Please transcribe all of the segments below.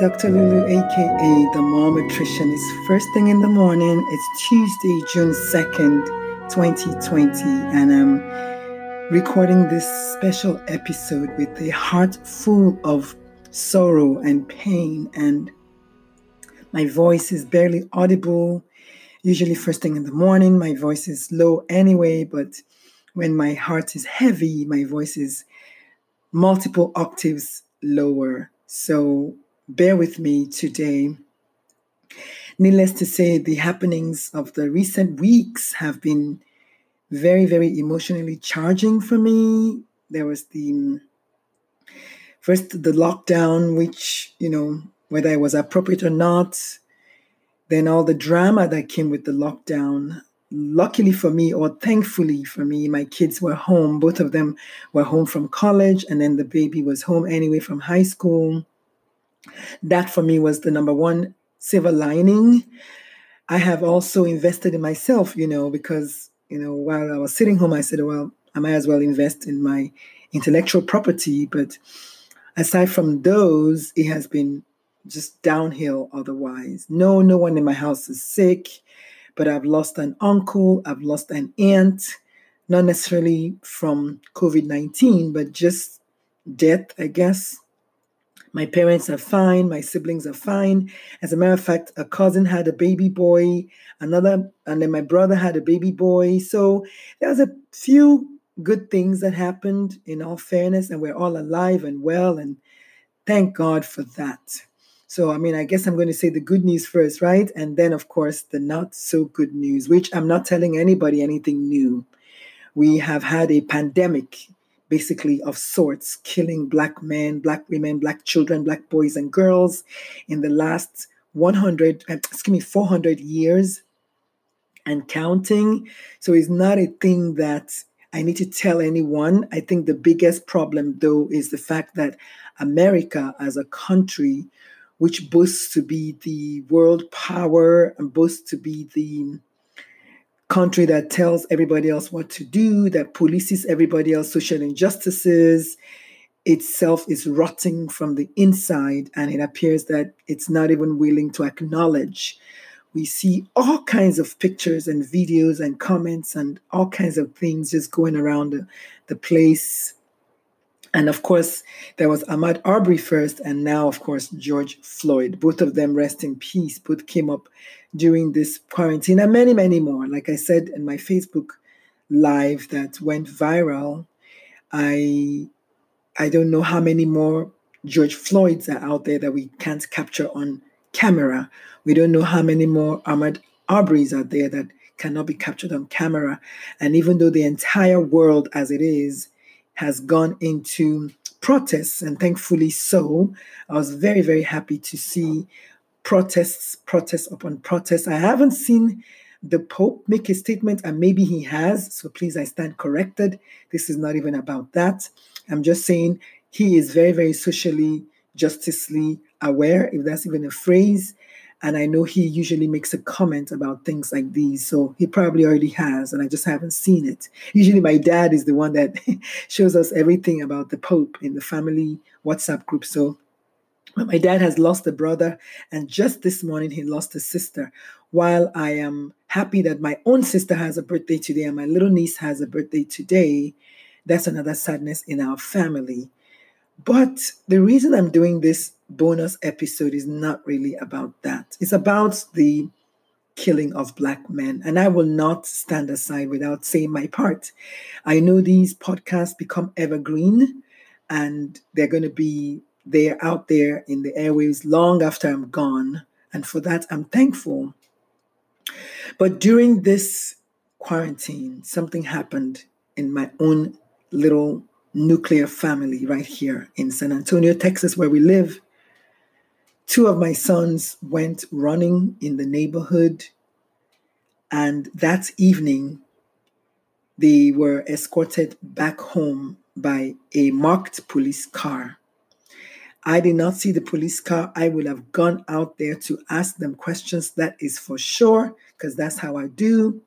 Dr. Lulu, aka the Mom Nutrition. It's first thing in the morning. It's Tuesday, June 2nd, 2020, and I'm recording this special episode with a heart full of sorrow and pain, and my voice is barely audible. Usually, first thing in the morning, my voice is low anyway, but when my heart is heavy, my voice is multiple octaves lower. So bear with me today. Needless to say, the happenings of the recent weeks have been very, very emotionally charging for me. There was the mm, first the lockdown, which, you know, whether it was appropriate or not, then all the drama that came with the lockdown. Luckily for me, or thankfully for me, my kids were home. Both of them were home from college, and then the baby was home anyway from high school. That for me was the number one silver lining. I have also invested in myself, you know, because, you know, while I was sitting home, I said, well, I might as well invest in my intellectual property. But aside from those, it has been just downhill otherwise. No, no one in my house is sick, but I've lost an uncle, I've lost an aunt, not necessarily from COVID 19, but just death, I guess. My parents are fine. My siblings are fine. As a matter of fact, a cousin had a baby boy, another, and then my brother had a baby boy. So there was a few good things that happened in all fairness, and we're all alive and well, and thank God for that. So, I mean, I guess I'm going to say the good news first, right? And then, of course, the not so good news, which I'm not telling anybody anything new. We have had a pandemic basically of sorts, killing black men, black women, black children, black boys and girls in the last 100, uh, excuse me, 400 years and counting. So it's not a thing that I need to tell anyone. I think the biggest problem, though, is the fact that America as a country, which boasts to be the world power and boasts to be the country that tells everybody else what to do, that polices everybody else social injustices, itself is rotting from the inside, and it appears that it's not even willing to acknowledge. We see all kinds of pictures and videos and comments and all kinds of things just going around the, the place. And of course, there was Ahmaud Arbery first, and now, of course, George Floyd. Both of them rest in peace. Both came up during this quarantine and many, many more. Like I said in my Facebook live that went viral, I I don't know how many more George Floyds are out there that we can't capture on camera. We don't know how many more Ahmaud Arbery's are there that cannot be captured on camera. And even though the entire world as it is has gone into protests, and thankfully so, I was very, very happy to see protests, protests upon protests. I haven't seen the Pope make a statement, and maybe he has. So please, I stand corrected. This is not even about that. I'm just saying he is very, very socially, justicely aware, if that's even a phrase. And I know he usually makes a comment about things like these. So he probably already has, and I just haven't seen it. Usually, my dad is the one that shows us everything about the Pope in the family WhatsApp group. So my dad has lost a brother, and just this morning he lost a sister. While I am happy that my own sister has a birthday today and my little niece has a birthday today, that's another sadness in our family. But the reason I'm doing this bonus episode is not really about that. It's about the killing of black men. And I will not stand aside without saying my part. I know these podcasts become evergreen and they're going to be there out there in the airwaves long after I'm gone. And for that, I'm thankful. But during this quarantine, something happened in my own little nuclear family right here in San Antonio, Texas, where we live. Two of my sons went running in the neighborhood, and that evening they were escorted back home by a marked police car. I did not see the police car. I would have gone out there to ask them questions. That is for sure, because that's how I do.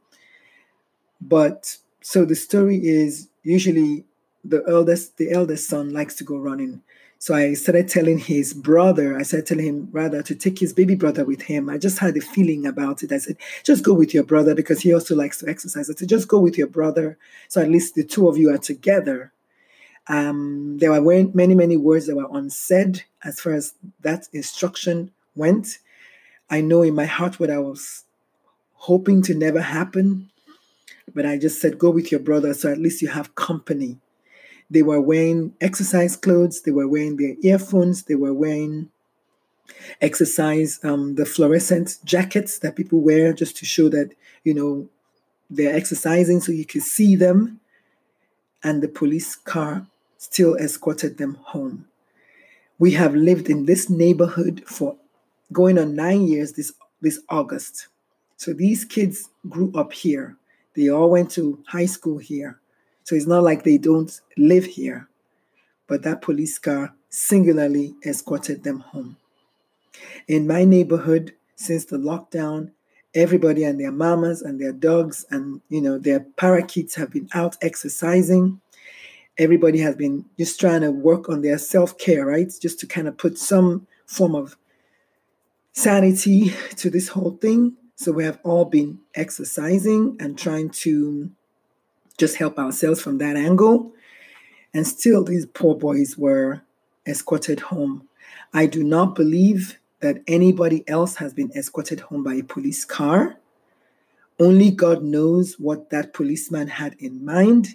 But so the story is usually the eldest the eldest son likes to go running. So I started telling his brother, I started telling him rather to take his baby brother with him. I just had a feeling about it. I said, just go with your brother because he also likes to exercise. I said, just go with your brother. So at least the two of you are together. Um, there were many, many words that were unsaid as far as that instruction went. I know in my heart what I was hoping to never happen, but I just said, go with your brother so at least you have company. They were wearing exercise clothes, they were wearing their earphones, they were wearing exercise, um, the fluorescent jackets that people wear just to show that, you know, they're exercising so you can see them. And the police car still escorted them home. We have lived in this neighborhood for going on nine years this, this August. So these kids grew up here. They all went to high school here. So it's not like they don't live here, but that police car singularly escorted them home. In my neighborhood, since the lockdown, everybody and their mamas and their dogs and you know their parakeets have been out exercising. Everybody has been just trying to work on their self-care, right? Just to kind of put some form of sanity to this whole thing. So we have all been exercising and trying to just help ourselves from that angle. And still, these poor boys were escorted home. I do not believe that anybody else has been escorted home by a police car. Only God knows what that policeman had in mind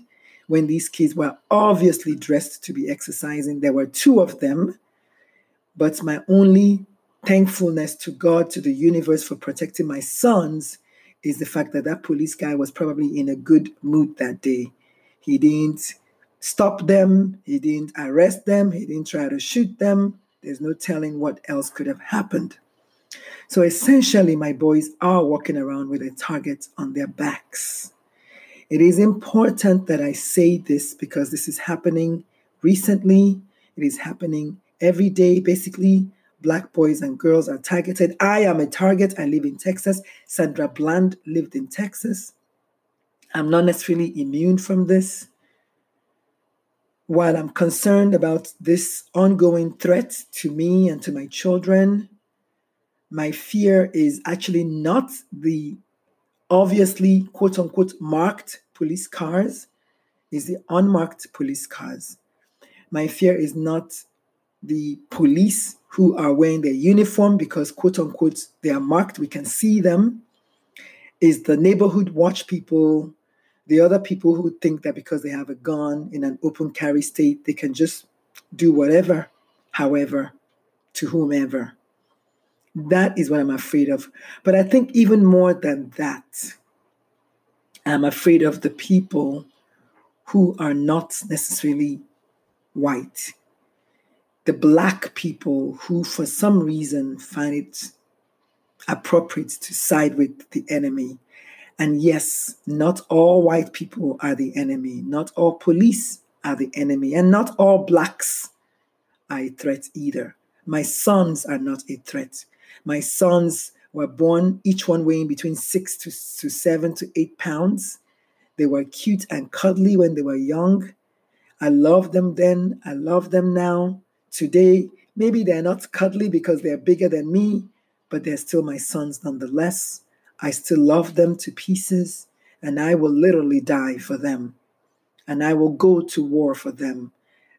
when these kids were obviously dressed to be exercising. There were two of them, but my only thankfulness to God, to the universe for protecting my sons is the fact that that police guy was probably in a good mood that day. He didn't stop them, he didn't arrest them, he didn't try to shoot them. There's no telling what else could have happened. So essentially, my boys are walking around with a target on their backs. It is important that I say this because this is happening recently. It is happening every day, basically black boys and girls are targeted. I am a target. I live in Texas. Sandra Bland lived in Texas. I'm not necessarily immune from this. While I'm concerned about this ongoing threat to me and to my children, my fear is actually not the obviously quote unquote marked police cars, is the unmarked police cars. My fear is not the police who are wearing their uniform because, quote unquote, they are marked, we can see them, is the neighborhood watch people, the other people who think that because they have a gun in an open carry state, they can just do whatever, however, to whomever. That is what I'm afraid of. But I think even more than that, I'm afraid of the people who are not necessarily white the black people who, for some reason, find it appropriate to side with the enemy. And yes, not all white people are the enemy, not all police are the enemy, and not all blacks are a threat either. My sons are not a threat. My sons were born, each one weighing between six to, to seven to eight pounds. They were cute and cuddly when they were young. I loved them then, I love them now. Today, Maybe they're not cuddly because they're bigger than me, but they're still my sons nonetheless. I still love them to pieces, and I will literally die for them. And I will go to war for them.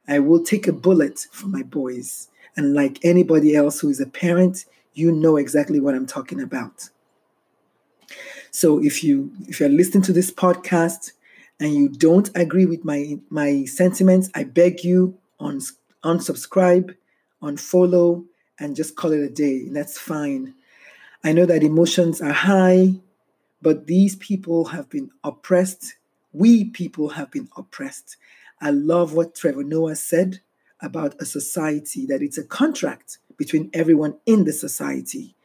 I will take a bullet for my boys. And like anybody else who is a parent, you know exactly what I'm talking about. So if you if you're listening to this podcast and you don't agree with my my sentiments, I beg you on unsubscribe, unfollow, and just call it a day. That's fine. I know that emotions are high, but these people have been oppressed. We people have been oppressed. I love what Trevor Noah said about a society that it's a contract between everyone in the society.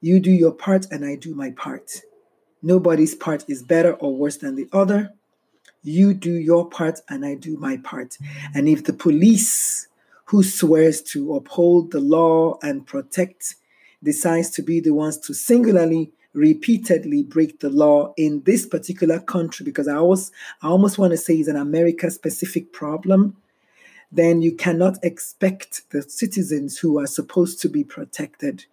You do your part and I do my part. Nobody's part is better or worse than the other. You do your part and I do my part. And if the police, who swears to uphold the law and protect, decides to be the ones to singularly, repeatedly break the law in this particular country, because I always, I almost want to say it's an America specific problem, then you cannot expect the citizens who are supposed to be protected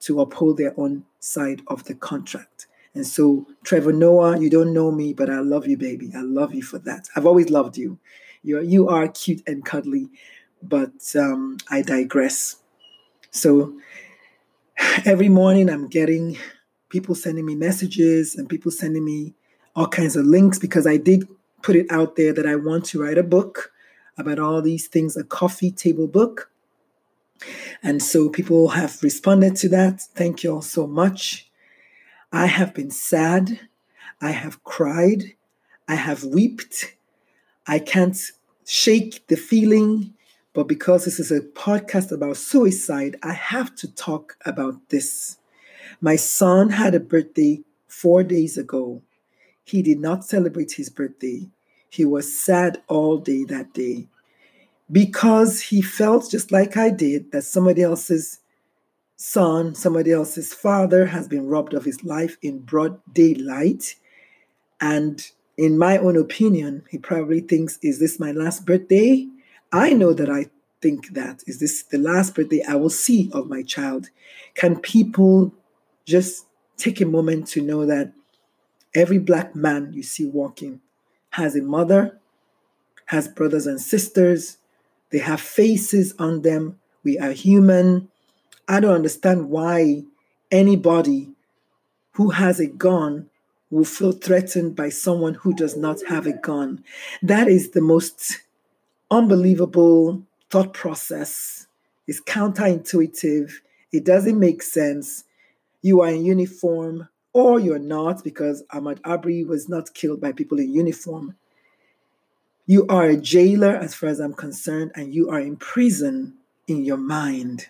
to uphold their own side of the contract. And so, Trevor Noah, you don't know me, but I love you, baby. I love you for that. I've always loved you. You you are cute and cuddly, but um, I digress. So, every morning I'm getting people sending me messages and people sending me all kinds of links because I did put it out there that I want to write a book about all these things, a coffee table book. And so people have responded to that. Thank you all so much. I have been sad. I have cried. I have wept. I can't shake the feeling, but because this is a podcast about suicide, I have to talk about this. My son had a birthday four days ago. He did not celebrate his birthday. He was sad all day that day because he felt just like I did that somebody else's son, somebody else's father, has been robbed of his life in broad daylight. And in my own opinion, he probably thinks, Is this my last birthday? I know that I think that. Is this the last birthday I will see of my child? Can people just take a moment to know that every black man you see walking has a mother, has brothers and sisters, they have faces on them. We are human. I don't understand why anybody who has a gun will feel threatened by someone who does not have a gun. That is the most unbelievable thought process. It's counterintuitive. It doesn't make sense. You are in uniform or you're not, because Ahmaud Arbery was not killed by people in uniform. You are a jailer, as far as I'm concerned, and you are in prison in your mind.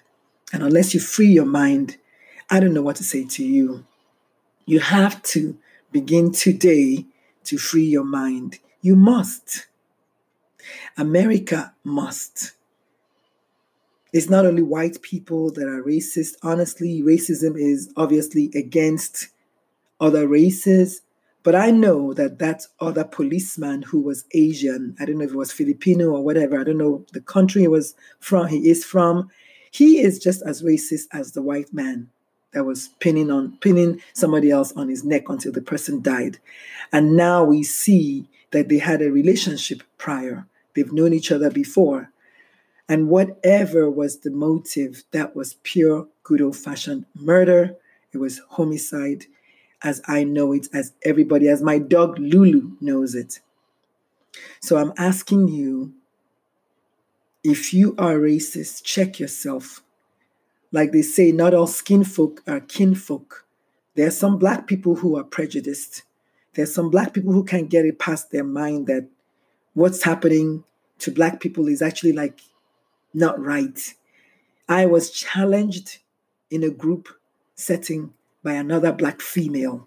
And unless you free your mind, I don't know what to say to you. You have to begin today to free your mind. You must. America must. It's not only white people that are racist. Honestly, racism is obviously against other races. But I know that that other policeman who was Asian, I don't know if it was Filipino or whatever, I don't know the country he was from, he is from, he is just as racist as the white man that was pinning on pinning somebody else on his neck until the person died. And now we see that they had a relationship prior. They've known each other before. And whatever was the motive, that was pure good old fashioned murder. It was homicide, as I know it, as everybody, as my dog Lulu knows it. So I'm asking you if you are racist, check yourself. Like they say, not all skin folk are kinfolk. There are some black people who are prejudiced. There's some black people who can't get it past their mind that what's happening to black people is actually like not right. I was challenged in a group setting by another black female.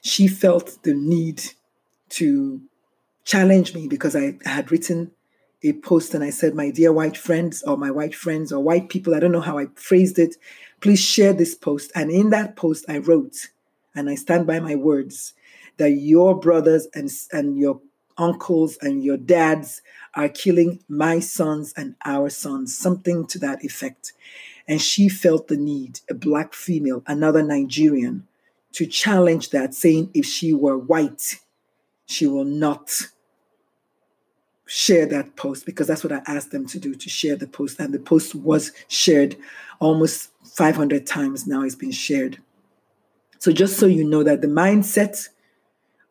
She felt the need to challenge me because I had written a post and I said, My dear white friends, or my white friends, or white people, I don't know how I phrased it, please share this post. And in that post, I wrote, and I stand by my words, that your brothers and, and your uncles and your dads are killing my sons and our sons, something to that effect. And she felt the need, a black female, another Nigerian, to challenge that, saying if she were white, she will not share that post because that's what I asked them to do to share the post. And the post was shared almost 500 times now, it's been shared. So, just so you know that the mindset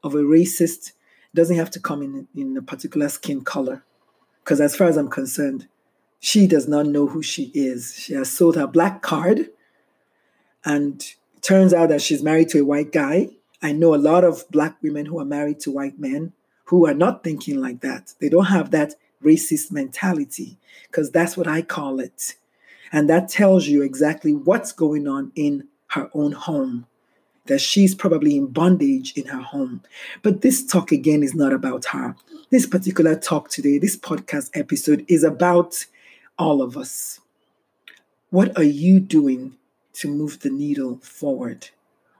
of a racist doesn't have to come in, in a particular skin color. Because, as far as I'm concerned, she does not know who she is. She has sold her black card, and turns out that she's married to a white guy. I know a lot of black women who are married to white men who are not thinking like that. They don't have that racist mentality because that's what I call it. And that tells you exactly what's going on in her own home, that she's probably in bondage in her home. But this talk again is not about her. This particular talk today, this podcast episode, is about all of us. What are you doing to move the needle forward?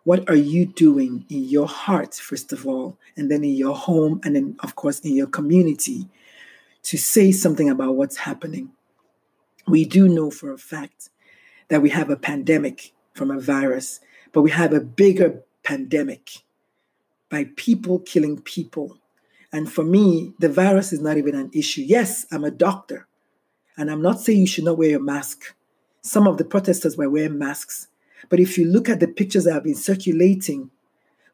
What are you doing in your heart, first of all, and then in your home, and then, of course, in your community to say something about what's happening? We do know for a fact that we have a pandemic from a virus, but we have a bigger pandemic by people killing people. And for me, the virus is not even an issue. Yes, I'm a doctor, and I'm not saying you should not wear your mask. Some of the protesters were wearing masks. But if you look at the pictures that have been circulating,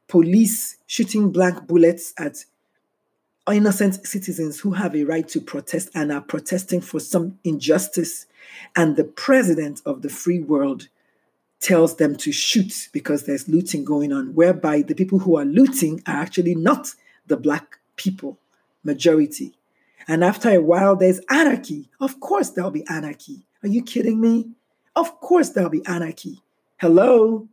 police shooting blank bullets at innocent citizens who have a right to protest and are protesting for some injustice, and the president of the free world tells them to shoot because there's looting going on, whereby the people who are looting are actually not the black people, majority. And after a while, there's anarchy. Of course, there'll be anarchy. Are you kidding me? Of course, there'll be anarchy. Hello?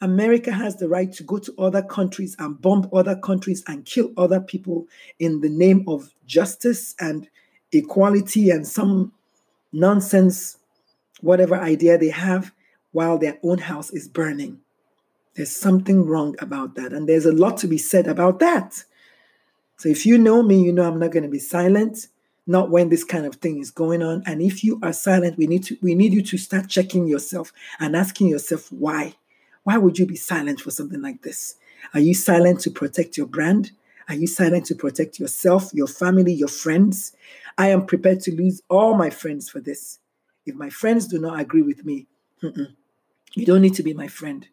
America has the right to go to other countries and bomb other countries and kill other people in the name of justice and equality and some nonsense, whatever idea they have, while their own house is burning. There's something wrong about that. And there's a lot to be said about that. So if you know me, you know I'm not going to be silent not when this kind of thing is going on. And if you are silent we need to we need you to start checking yourself and asking yourself why. Why would you be silent for something like this? Are you silent to protect your brand? Are you silent to protect yourself your family your friends? I am prepared to lose all my friends for this. If my friends do not agree with me you don't need to be my friend.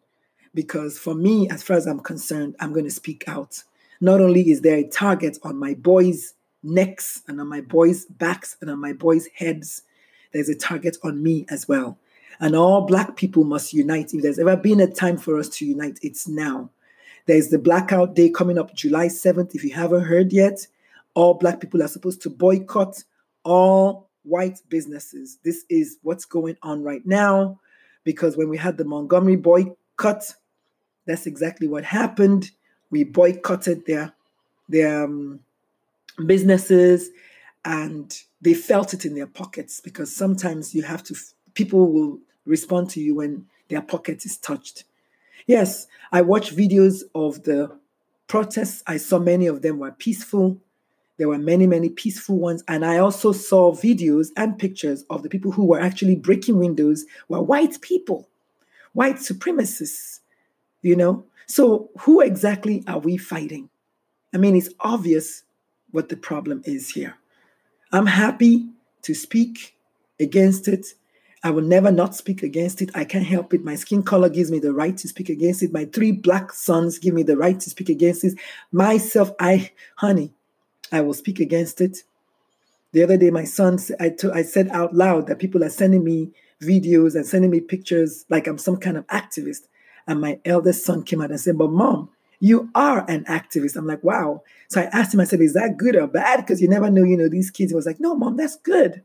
Because for me as far as i'm concerned i'm going to speak out not only is there a target on my boys necks and on my boys' backs and on my boys' heads. There's a target on me as well. And all Black people must unite. If there's ever been a time for us to unite, it's now. There's the blackout day coming up July 7th. If you haven't heard yet, all Black people are supposed to boycott all white businesses. This is what's going on right now because when we had the Montgomery boycott, that's exactly what happened. We boycotted their their um, businesses and they felt it in their pockets because sometimes you have to people will respond to you when their pocket is touched. Yes i watched videos of the protests. I saw many of them were peaceful. There were many many peaceful ones. And i also saw videos and pictures of the people who were actually breaking windows were white people white supremacists you know so who exactly are we fighting i mean it's obvious what the problem is here. I'm happy to speak against it. I will never not speak against it. I can't help it. My skin color gives me the right to speak against it. My three black sons give me the right to speak against it. Myself, I, honey, I will speak against it. The other day, my son, I, t- I said out loud that people are sending me videos and sending me pictures like I'm some kind of activist. And my eldest son came out and said, But mom, you are an activist. I'm like, wow. So I asked him, I said, is that good or bad? Because you never know, you know, these kids. He was like, no, mom, that's good.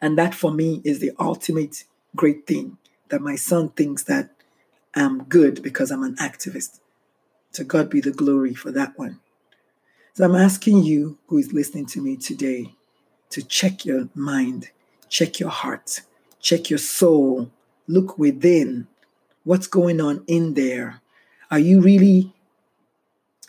And that for me is the ultimate great thing that my son thinks that I'm good because I'm an activist. To God be the glory for that one. So I'm asking you who is listening to me today to check your mind, check your heart, check your soul, look within. What's going on in there? Are you really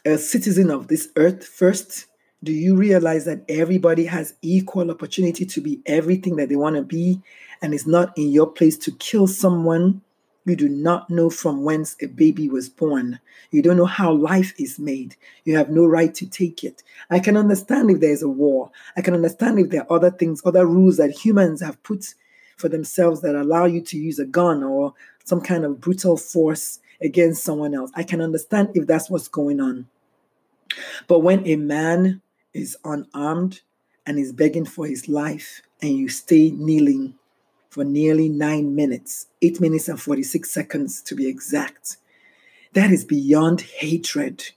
a citizen of this earth first? Do you realize that everybody has equal opportunity to be everything that they want to be and it's not in your place to kill someone? You do not know from whence a baby was born. You don't know how life is made. You have no right to take it. I can understand if there's a war. I can understand if there are other things, other rules that humans have put for themselves that allow you to use a gun or some kind of brutal force against someone else. I can understand if that's what's going on. But when a man is unarmed and is begging for his life, and you stay kneeling for nearly nine minutes, eight minutes and 46 seconds to be exact, that is beyond hatred.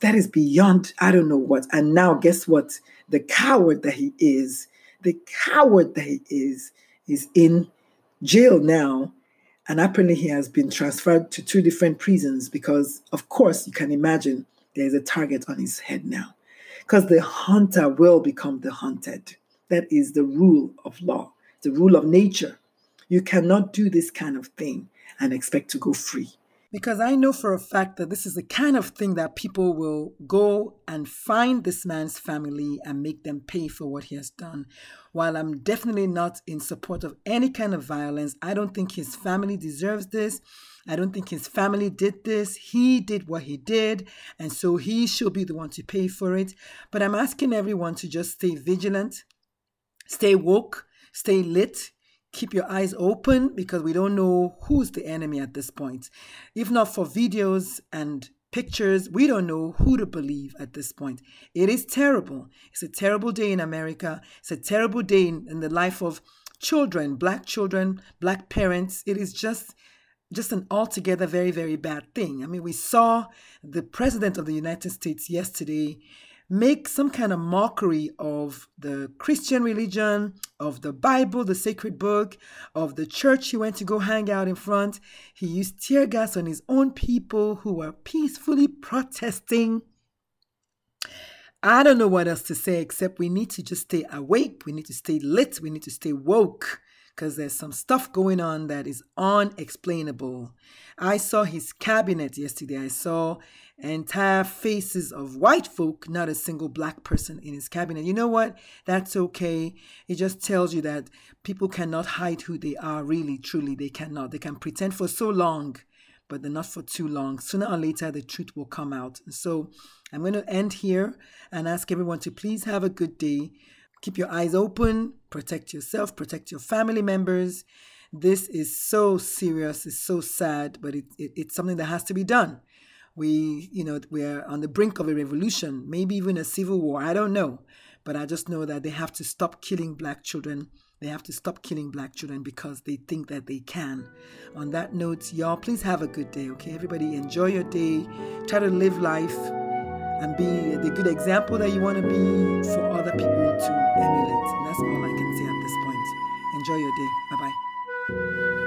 That is beyond, I don't know what. And now, guess what? The coward that he is, the coward that he is, is in jail now. And apparently, he has been transferred to two different prisons because, of course, you can imagine there's a target on his head now because the hunter will become the hunted. That is the rule of law, the rule of nature. You cannot do this kind of thing and expect to go free. Because I know for a fact that this is the kind of thing that people will go and find this man's family and make them pay for what he has done. While I'm definitely not in support of any kind of violence, I don't think his family deserves this. I don't think his family did this. He did what he did, and so he should be the one to pay for it. But I'm asking everyone to just stay vigilant, stay woke, stay lit, keep your eyes open because we don't know who's the enemy at this point. If not for videos and pictures, we don't know who to believe at this point. It is terrible. It's a terrible day in America. It's a terrible day in, in the life of children, black children, black parents. It is just just an altogether very, very bad thing. I mean, we saw the president of the United States yesterday make some kind of mockery of the Christian religion, of the Bible, the sacred book, of the church he went to go hang out in front. He used tear gas on his own people who were peacefully protesting. I don't know what else to say except we need to just stay awake. We need to stay lit. We need to stay woke because there's some stuff going on that is unexplainable. I saw his cabinet yesterday. I saw entire faces of white folk, not a single black person in his cabinet. You know what? That's okay. It just tells you that people cannot hide who they are, really, truly. They cannot. They can pretend for so long, but they're not for too long. Sooner or later, the truth will come out. So I'm going to end here and ask everyone to please have a good day. Keep your eyes open, protect yourself, protect your family members. This is so serious, it's so sad, but it, it, it's something that has to be done. We, you know, we're on the brink of a revolution, maybe even a civil war. I don't know. But I just know that they have to stop killing black children. They have to stop killing black children because they think that they can. On that note, y'all, please have a good day, okay? Everybody enjoy your day. Try to live life and be the good example that you want to be for other people to emulate. And that's all I can say at this point. Enjoy your day. Bye bye.